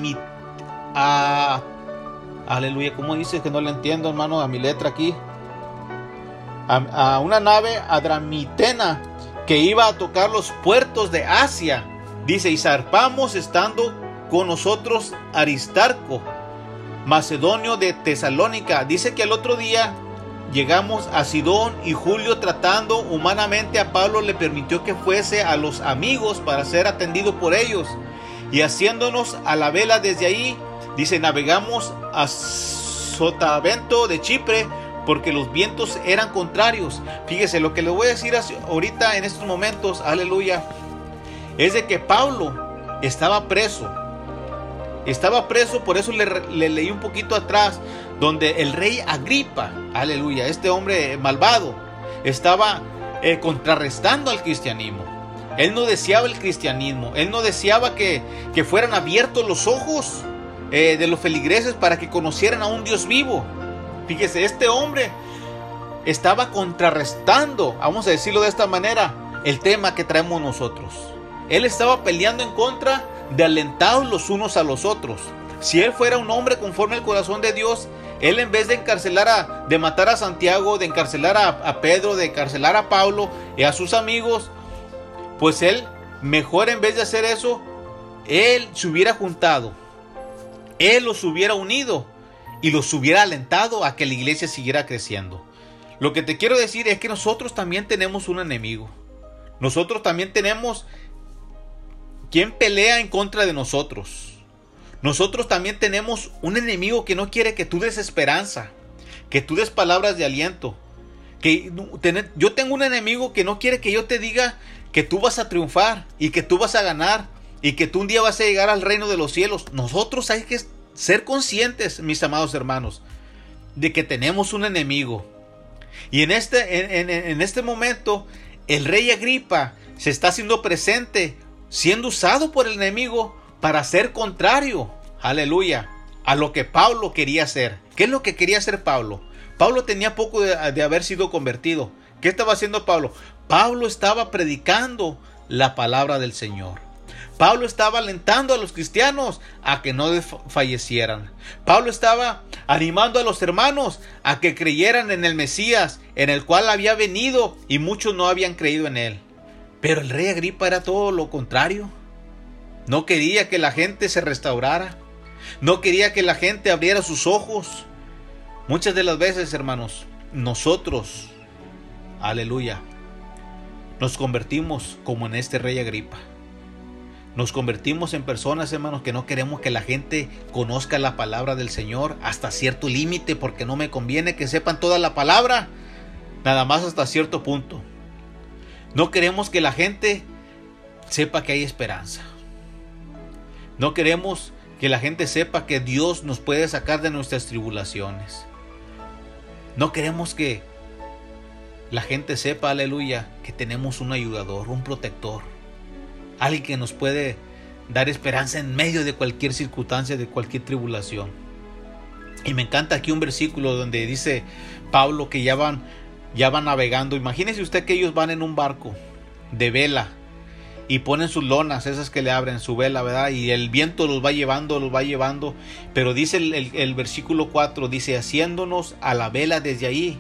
a, aleluya, ¿cómo dice que no le entiendo, hermano, a mi letra aquí? A, una nave adramitena que iba a tocar los puertos de Asia. Dice, y zarpamos estando con nosotros Aristarco, macedonio de Tesalónica. Dice que el otro día llegamos a Sidón y Julio tratando humanamente a Pablo le permitió que fuese a los amigos para ser atendido por ellos. Y haciéndonos a la vela desde ahí, dice, navegamos a Sotavento de Chipre porque los vientos eran contrarios. Fíjese, lo que le voy a decir ahorita en estos momentos, aleluya, es de que Pablo estaba preso. Estaba preso, por eso le, leí un poquito atrás, donde el rey Agripa, aleluya, este hombre malvado, estaba eh, contrarrestando al cristianismo. Él no deseaba el cristianismo, él no deseaba que, que fueran abiertos los ojos eh, de los feligreses para que conocieran a un Dios vivo. Fíjese, este hombre estaba contrarrestando, vamos a decirlo de esta manera, el tema que traemos nosotros. Él estaba peleando en contra de alentados los unos a los otros. Si él fuera un hombre conforme al corazón de Dios, él en vez de encarcelar a, de matar a Santiago, de encarcelar a, a Pedro, de encarcelar a Pablo y a sus amigos, pues él, mejor en vez de hacer eso, él se hubiera juntado, él los hubiera unido y los hubiera alentado a que la iglesia siguiera creciendo. Lo que te quiero decir es que nosotros también tenemos un enemigo. Nosotros también tenemos quien pelea en contra de nosotros. Nosotros también tenemos un enemigo que no quiere que tú des esperanza, que tú des palabras de aliento. Que yo tengo un enemigo que no quiere que yo te diga que tú vas a triunfar y que tú vas a ganar y que tú un día vas a llegar al reino de los cielos. Nosotros hay que ser conscientes, mis amados hermanos, de que tenemos un enemigo. Y en este, en, este momento, el rey Agripa se está haciendo presente, siendo usado por el enemigo para ser contrario, aleluya, a lo que Pablo quería hacer. ¿Qué es lo que quería hacer Pablo? Pablo tenía poco de, haber sido convertido. ¿Qué estaba haciendo Pablo? Pablo estaba predicando la palabra del Señor. Pablo estaba alentando a los cristianos a que no fallecieran. Pablo estaba animando a los hermanos a que creyeran en el Mesías, en el cual había venido y muchos no habían creído en él. Pero el rey Agripa era todo lo contrario. No quería que la gente se restaurara. No quería que la gente abriera sus ojos. Muchas de las veces, hermanos, nosotros, aleluya, nos convertimos como en este rey Agripa. Nos convertimos en personas, hermanos, que no queremos que la gente conozca la palabra del Señor hasta cierto límite, porque no me conviene que sepan toda la palabra, nada más hasta cierto punto. No queremos que la gente sepa que hay esperanza. No queremos que la gente sepa que Dios nos puede sacar de nuestras tribulaciones. No queremos que la gente sepa, aleluya, que tenemos un ayudador, un protector alguien que nos puede dar esperanza en medio de cualquier circunstancia, de cualquier tribulación. Y me encanta aquí un versículo donde dice Pablo que ya van, ya van navegando. Imagínese usted que ellos van en un barco de vela y ponen sus lonas, esas que le abren su vela, ¿verdad? Y el viento los va llevando, los va llevando. Pero dice el, versículo 4, dice, haciéndonos a la vela desde ahí,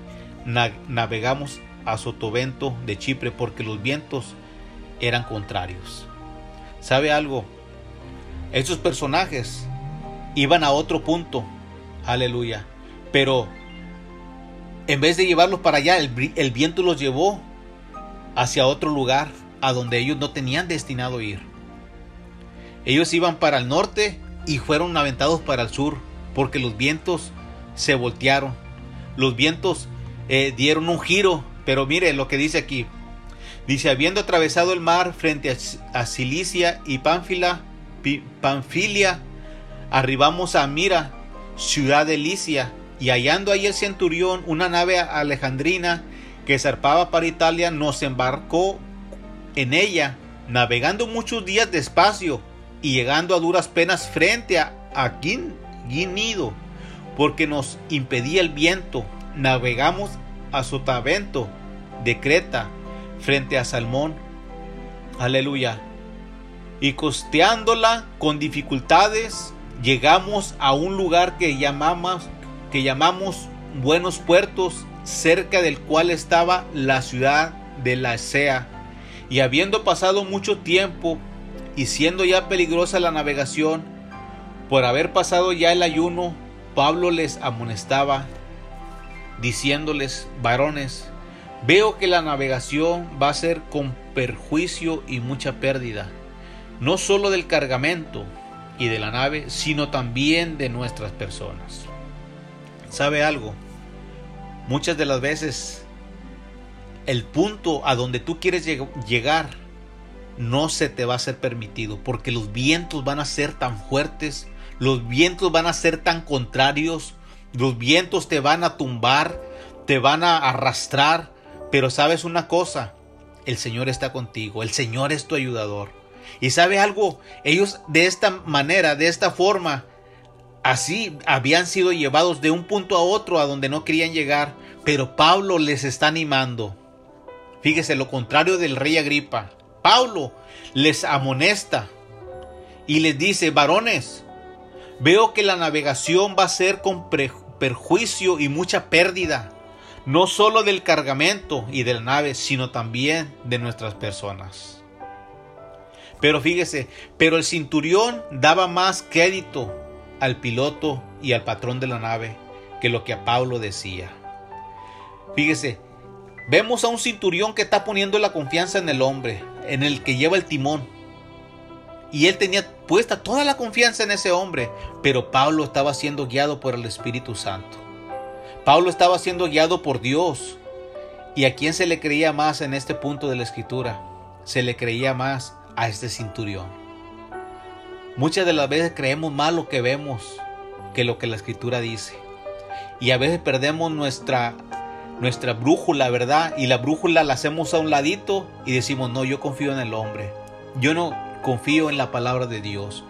navegamos a Sotovento de Chipre, porque los vientos eran contrarios. ¿Sabe algo? Esos personajes iban a otro punto. Aleluya. Pero en vez de llevarlos para allá, el, viento los llevó hacia otro lugar a donde ellos no tenían destinado ir. Ellos iban para el norte y fueron aventados para el sur porque los vientos se voltearon. Los vientos eh, dieron un giro. Pero mire lo que dice aquí. Dice, habiendo atravesado el mar frente a Cilicia y Pánfila, Panfilia, arribamos a Mira, ciudad de Licia, y hallando ahí el centurión una nave alejandrina que zarpaba para Italia, nos embarcó en ella, navegando muchos días despacio y llegando a duras penas frente a, a Guinido, porque nos impedía el viento. Navegamos a Sotavento de Creta frente a Salmón. Aleluya. Y costeándola con dificultades, llegamos a un lugar que llamamos, que llamamos Buenos Puertos, cerca del cual estaba la ciudad de la Esea. Y habiendo pasado mucho tiempo y siendo ya peligrosa la navegación, por haber pasado ya el ayuno, Pablo les amonestaba, diciéndoles, varones, veo que la navegación va a ser con perjuicio y mucha pérdida, no solo del cargamento y de la nave, sino también de nuestras personas. ¿Sabe algo? Muchas de las veces el punto a donde tú quieres llegar no se te va a ser permitido porque los vientos van a ser tan fuertes, los vientos van a ser tan contrarios, los vientos te van a tumbar, te van a arrastrar, pero sabes una cosa, el Señor está contigo, el Señor es tu ayudador. Y sabe algo, ellos de esta manera, de esta forma, así habían sido llevados de un punto a otro a donde no querían llegar, pero Pablo les está animando. Fíjese, lo contrario del rey Agripa. Pablo les amonesta y les dice, varones, veo que la navegación va a ser con perjuicio y mucha pérdida, no solo del cargamento y de la nave, sino también de nuestras personas. Pero fíjese, pero el cinturión daba más crédito al piloto y al patrón de la nave que lo que a Pablo decía. Fíjese, Vemos a un cinturión que está poniendo la confianza en el hombre, en el que lleva el timón. Y él tenía puesta toda la confianza en ese hombre, pero Pablo estaba siendo guiado por el Espíritu Santo. Pablo estaba siendo guiado por Dios. ¿Y a quién se le creía más en este punto de la escritura? Se le creía más a este cinturión. Muchas de las veces creemos más lo que vemos que lo que la escritura dice. Y a veces perdemos nuestra nuestra brújula, ¿verdad? Y la brújula la hacemos a un ladito y decimos, no, yo confío en el hombre. Yo no confío en la palabra de Dios.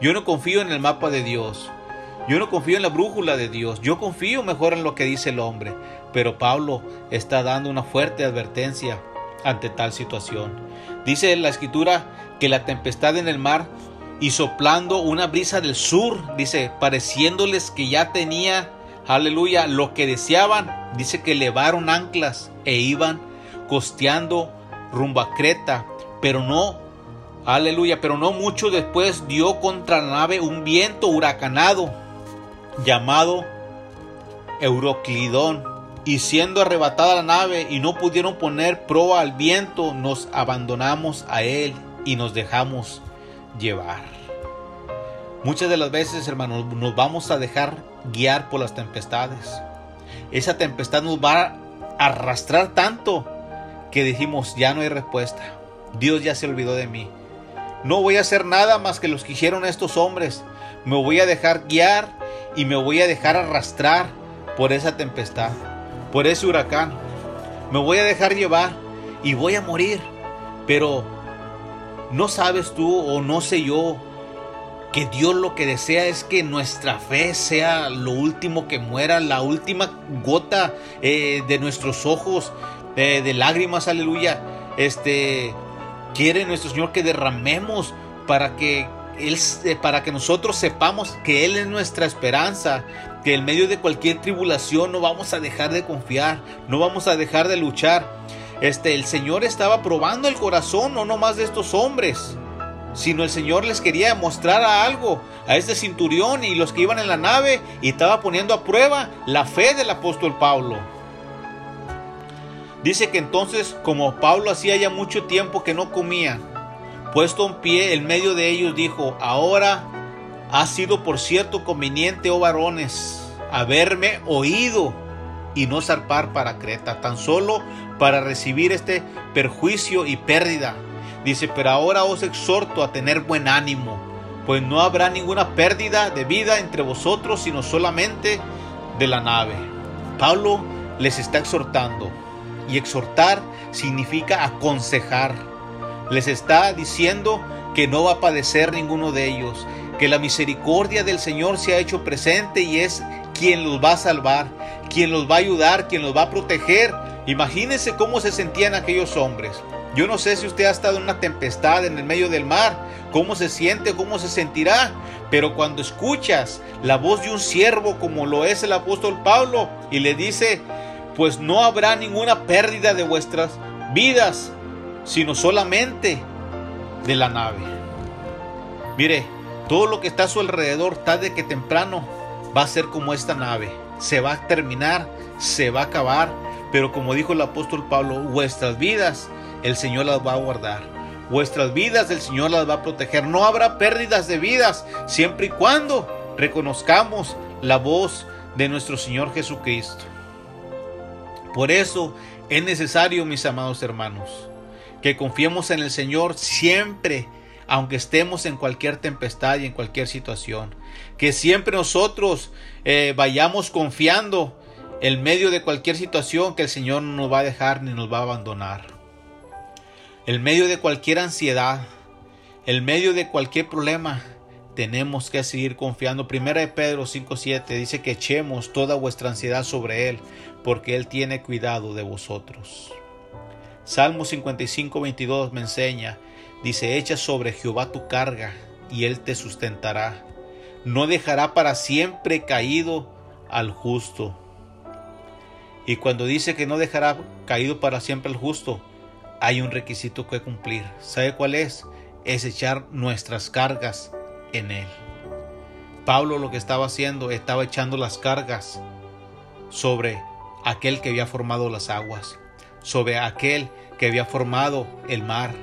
Yo no confío en el mapa de Dios. Yo no confío en la brújula de Dios. Yo confío mejor en lo que dice el hombre. Pero Pablo está dando una fuerte advertencia ante tal situación. Dice en la escritura que la tempestad en el mar y soplando una brisa del sur, dice, pareciéndoles que ya tenía aleluya, lo que deseaban, dice que levaron anclas e iban costeando rumbo a Creta, pero no, aleluya, pero no mucho después dio contra la nave un viento huracanado llamado Euroclidón, y siendo arrebatada la nave y no pudieron poner proa al viento, nos abandonamos a él y nos dejamos llevar. Muchas de las veces, hermanos, nos vamos a dejar guiar por las tempestades. Esa tempestad nos va a arrastrar tanto que dijimos, ya no hay respuesta. Dios ya se olvidó de mí. No voy a hacer nada más que los que hicieron estos hombres. Me voy a dejar guiar y me voy a dejar arrastrar por esa tempestad, por ese huracán. Me voy a dejar llevar y voy a morir. Pero no sabes tú o no sé yo que Dios lo que desea es que nuestra fe sea lo último que muera, la última gota eh, de nuestros ojos de lágrimas, aleluya. Este quiere nuestro Señor que derramemos para que él, para que nosotros sepamos que Él es nuestra esperanza, que en medio de cualquier tribulación no vamos a dejar de confiar, no vamos a dejar de luchar. Este, el Señor estaba probando el corazón, no nomás de estos hombres, sino el Señor les quería mostrar algo a este cinturión y los que iban en la nave y estaba poniendo a prueba la fe del apóstol Pablo. Dice que entonces, como Pablo hacía ya mucho tiempo que no comía, puesto en pie en medio de ellos, dijo, ahora ha sido por cierto conveniente, oh varones, haberme oído y no zarpar para Creta, tan solo para recibir este perjuicio y pérdida Dice, pero ahora os exhorto a tener buen ánimo, pues no habrá ninguna pérdida de vida entre vosotros, sino solamente de la nave. Pablo les está exhortando, y exhortar significa aconsejar. Les está diciendo que no va a padecer ninguno de ellos, que la misericordia del Señor se ha hecho presente y es quien los va a salvar, quien los va a ayudar, quien los va a proteger Imagínense cómo se sentían aquellos hombres. Yo no sé si usted ha estado en una tempestad en el medio del mar, cómo se siente, cómo se sentirá, pero cuando escuchas la voz de un siervo como lo es el apóstol Pablo y le dice, pues no habrá ninguna pérdida de vuestras vidas, sino solamente de la nave. Mire, todo lo que está a su alrededor, tarde que temprano, va a ser como esta nave. Se va a terminar, se va a acabar, pero como dijo el apóstol Pablo, vuestras vidas el Señor las va a guardar. Vuestras vidas el Señor las va a proteger. No habrá pérdidas de vidas siempre y cuando reconozcamos la voz de nuestro Señor Jesucristo. Por eso es necesario, mis amados hermanos, que confiemos en el Señor siempre, aunque estemos en cualquier tempestad y en cualquier situación. Que siempre nosotros eh, vayamos confiando en medio de cualquier situación que el Señor no nos va a dejar ni nos va a abandonar. En medio de cualquier ansiedad, en medio de cualquier problema, tenemos que seguir confiando. Primera de Pedro 5:7 dice que echemos toda vuestra ansiedad sobre él, porque él tiene cuidado de vosotros. Salmo 55:22 me enseña, dice, echa sobre Jehová tu carga y él te sustentará. No dejará para siempre caído al justo. Y cuando dice que no dejará caído para siempre al justo, hay un requisito que cumplir. ¿Sabe cuál es? Es echar nuestras cargas en Él. Pablo lo que estaba haciendo, estaba echando las cargas sobre aquel que había formado las aguas, sobre aquel que había formado el mar,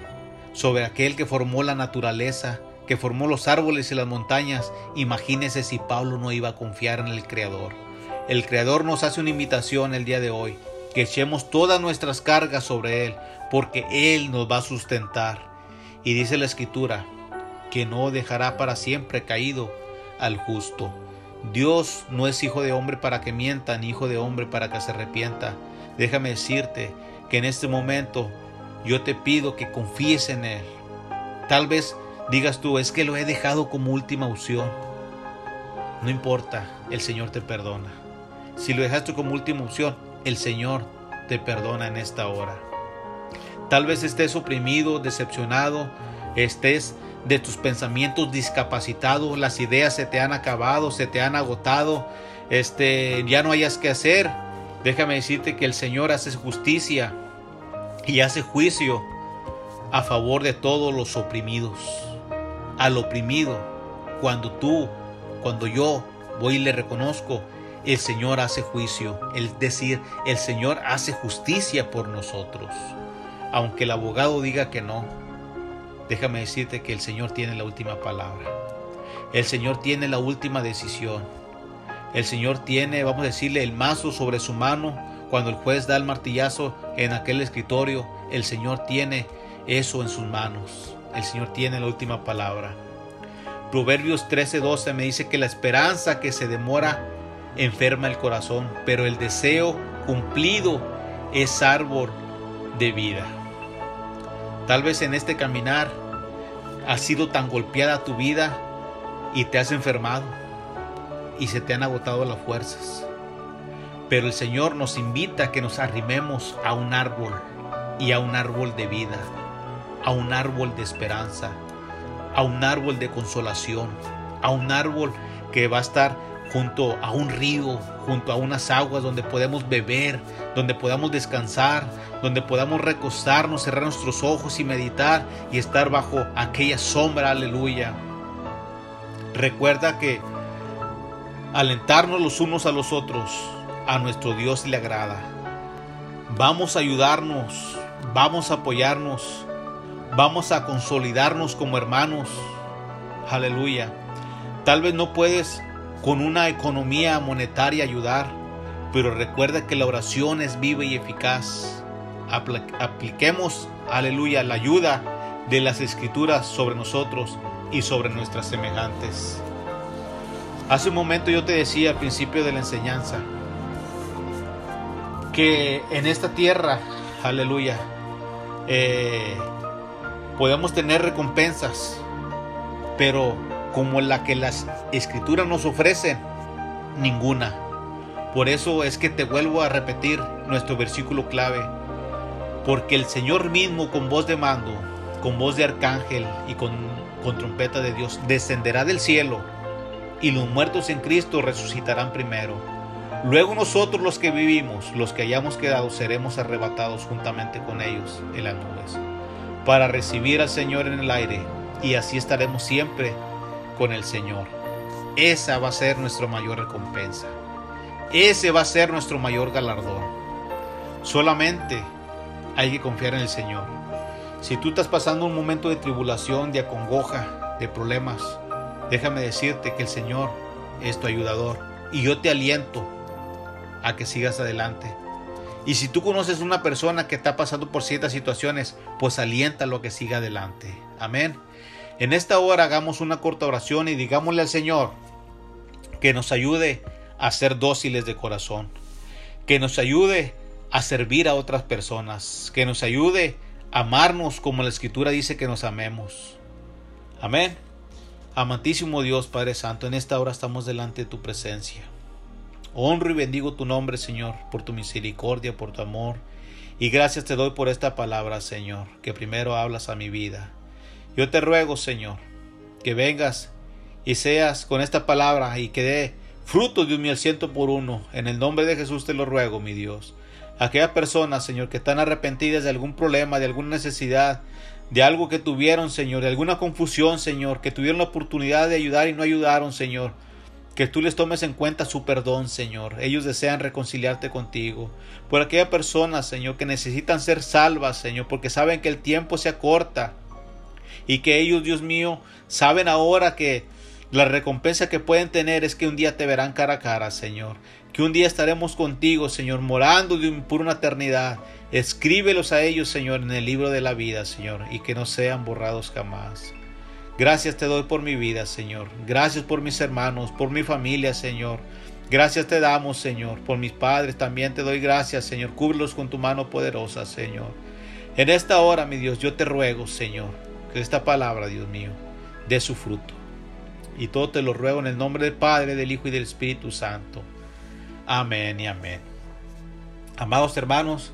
sobre aquel que formó la naturaleza, que formó los árboles y las montañas. Imagínese si Pablo no iba a confiar en el Creador. El Creador nos hace una invitación el día de hoy, que echemos todas nuestras cargas sobre Él, porque Él nos va a sustentar. Y dice la Escritura, que no dejará para siempre caído al justo. Dios no es hijo de hombre para que mienta, ni hijo de hombre para que se arrepienta. Déjame decirte que en este momento yo te pido que confíes en Él. Tal vez digas tú, es que lo he dejado como última opción. No importa, el Señor te perdona. Si lo dejaste como última opción, el Señor te perdona en esta hora. Tal vez estés oprimido, decepcionado, estés de tus pensamientos discapacitado, las ideas se te han acabado, se te han agotado, este, ya no hayas que hacer. Déjame decirte que el Señor hace justicia y hace juicio a favor de todos los oprimidos. Al oprimido, cuando tú, cuando yo voy y le reconozco, el Señor hace juicio, es decir, el Señor hace justicia por nosotros. Aunque el abogado diga que no, déjame decirte que el Señor tiene la última palabra. El Señor tiene la última decisión. El Señor tiene, vamos a decirle, el mazo sobre su mano. Cuando el juez da el martillazo en aquel escritorio, el Señor tiene eso en sus manos. El Señor tiene la última palabra. Proverbios 13:12 me dice que la esperanza que se demora enferma el corazón, pero el deseo cumplido es árbol de vida. Tal vez en este caminar ha sido tan golpeada tu vida y te has enfermado y se te han agotado las fuerzas. Pero el Señor nos invita a que nos arrimemos a un árbol y a un árbol de vida, a un árbol de esperanza, a un árbol de consolación, a un árbol que va a estar junto a un río, junto a unas aguas donde podemos beber, donde podamos descansar, donde podamos recostarnos, cerrar nuestros ojos y meditar y estar bajo aquella sombra, aleluya. Recuerda que alentarnos los unos a los otros, a nuestro Dios le agrada. Vamos a ayudarnos, vamos a apoyarnos, vamos a consolidarnos como hermanos. Aleluya. Tal vez no puedes con una economía monetaria ayudar, pero recuerda que la oración es viva y eficaz. Apliquemos, aleluya, la ayuda de las escrituras sobre nosotros y sobre nuestras semejantes. Hace un momento yo te decía al principio de la enseñanza que en esta tierra, aleluya, eh, podemos tener recompensas, pero como la que las escrituras nos ofrecen, ninguna. Por eso es que te vuelvo a repetir, nuestro versículo clave. Porque el Señor mismo con voz de mando, con voz de arcángel y con, con trompeta de Dios descenderá del cielo y los muertos en Cristo resucitarán primero. Luego nosotros los que vivimos, los que hayamos quedado, seremos arrebatados juntamente con ellos en las nubes, para recibir al Señor en el aire, y así estaremos siempre con el Señor. Esa va a ser nuestra mayor recompensa. Ese va a ser nuestro mayor galardón. Solamente hay que confiar en el Señor. Si tú estás pasando un momento de tribulación, de acongoja, de problemas, déjame decirte que el Señor es tu ayudador y yo te aliento a que sigas adelante. Y si tú conoces una persona que está pasando por ciertas situaciones, pues aliéntalo a que siga adelante. Amén. En esta hora hagamos una corta oración y digámosle al Señor que nos ayude a ser dóciles de corazón, que nos ayude a servir a otras personas, que nos ayude a amarnos como la Escritura dice que nos amemos. Amén. Amantísimo Dios Padre Santo, en esta hora estamos delante de tu presencia. Honro y bendigo tu nombre, Señor, por tu misericordia, por tu amor. Y gracias te doy por esta palabra, Señor, que primero hablas a mi vida. Yo te ruego, Señor, que vengas y seas con esta palabra y que dé fruto de un miel ciento por uno. En el nombre de Jesús te lo ruego, mi Dios. Aquellas personas, Señor, que están arrepentidas de algún problema, de alguna necesidad, de algo que tuvieron, Señor, de alguna confusión, Señor, que tuvieron la oportunidad de ayudar y no ayudaron, Señor. Que tú les tomes en cuenta su perdón, Señor. Ellos desean reconciliarte contigo. Por aquellas personas, Señor, que necesitan ser salvas, Señor, porque saben que el tiempo se acorta. Y que ellos, Dios mío, saben ahora que la recompensa que pueden tener es que un día te verán cara a cara, Señor. Que un día estaremos contigo, Señor, morando por una eternidad. Escríbelos a ellos, Señor, en el libro de la vida, Señor, y que no sean borrados jamás. Gracias te doy por mi vida, Señor. Gracias por mis hermanos, por mi familia, Señor. Gracias te damos, Señor, por mis padres. También te doy gracias, Señor. Cúbrelos con tu mano poderosa, Señor. En esta hora, mi Dios, yo te ruego, Señor, que esta palabra, Dios mío, dé su fruto. Y todo te lo ruego en el nombre del Padre, del Hijo y del Espíritu Santo. Amén y amén. Amados hermanos,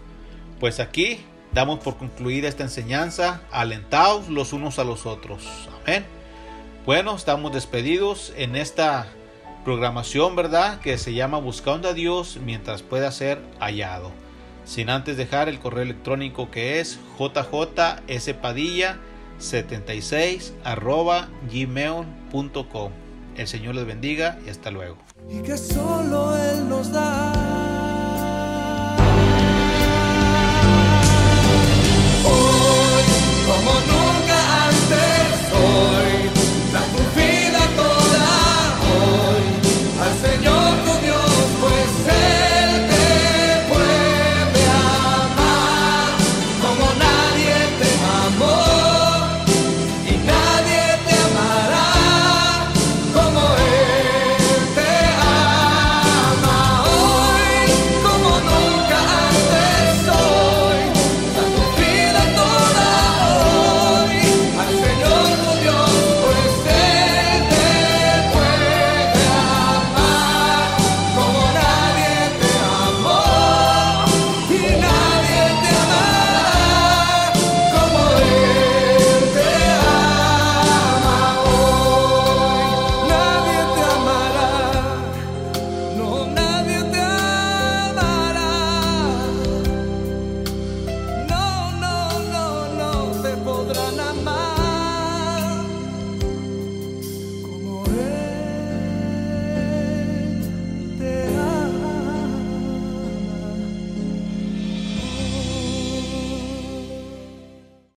pues aquí damos por concluida esta enseñanza, alentaos los unos a los otros. Amén. Bueno, estamos despedidos en esta programación, ¿verdad? Que se llama Buscando a Dios mientras pueda ser hallado. Sin antes dejar el correo electrónico que es jjspadilla76 arroba gmail.com. El Señor les bendiga y hasta luego. Y que solo Él nos da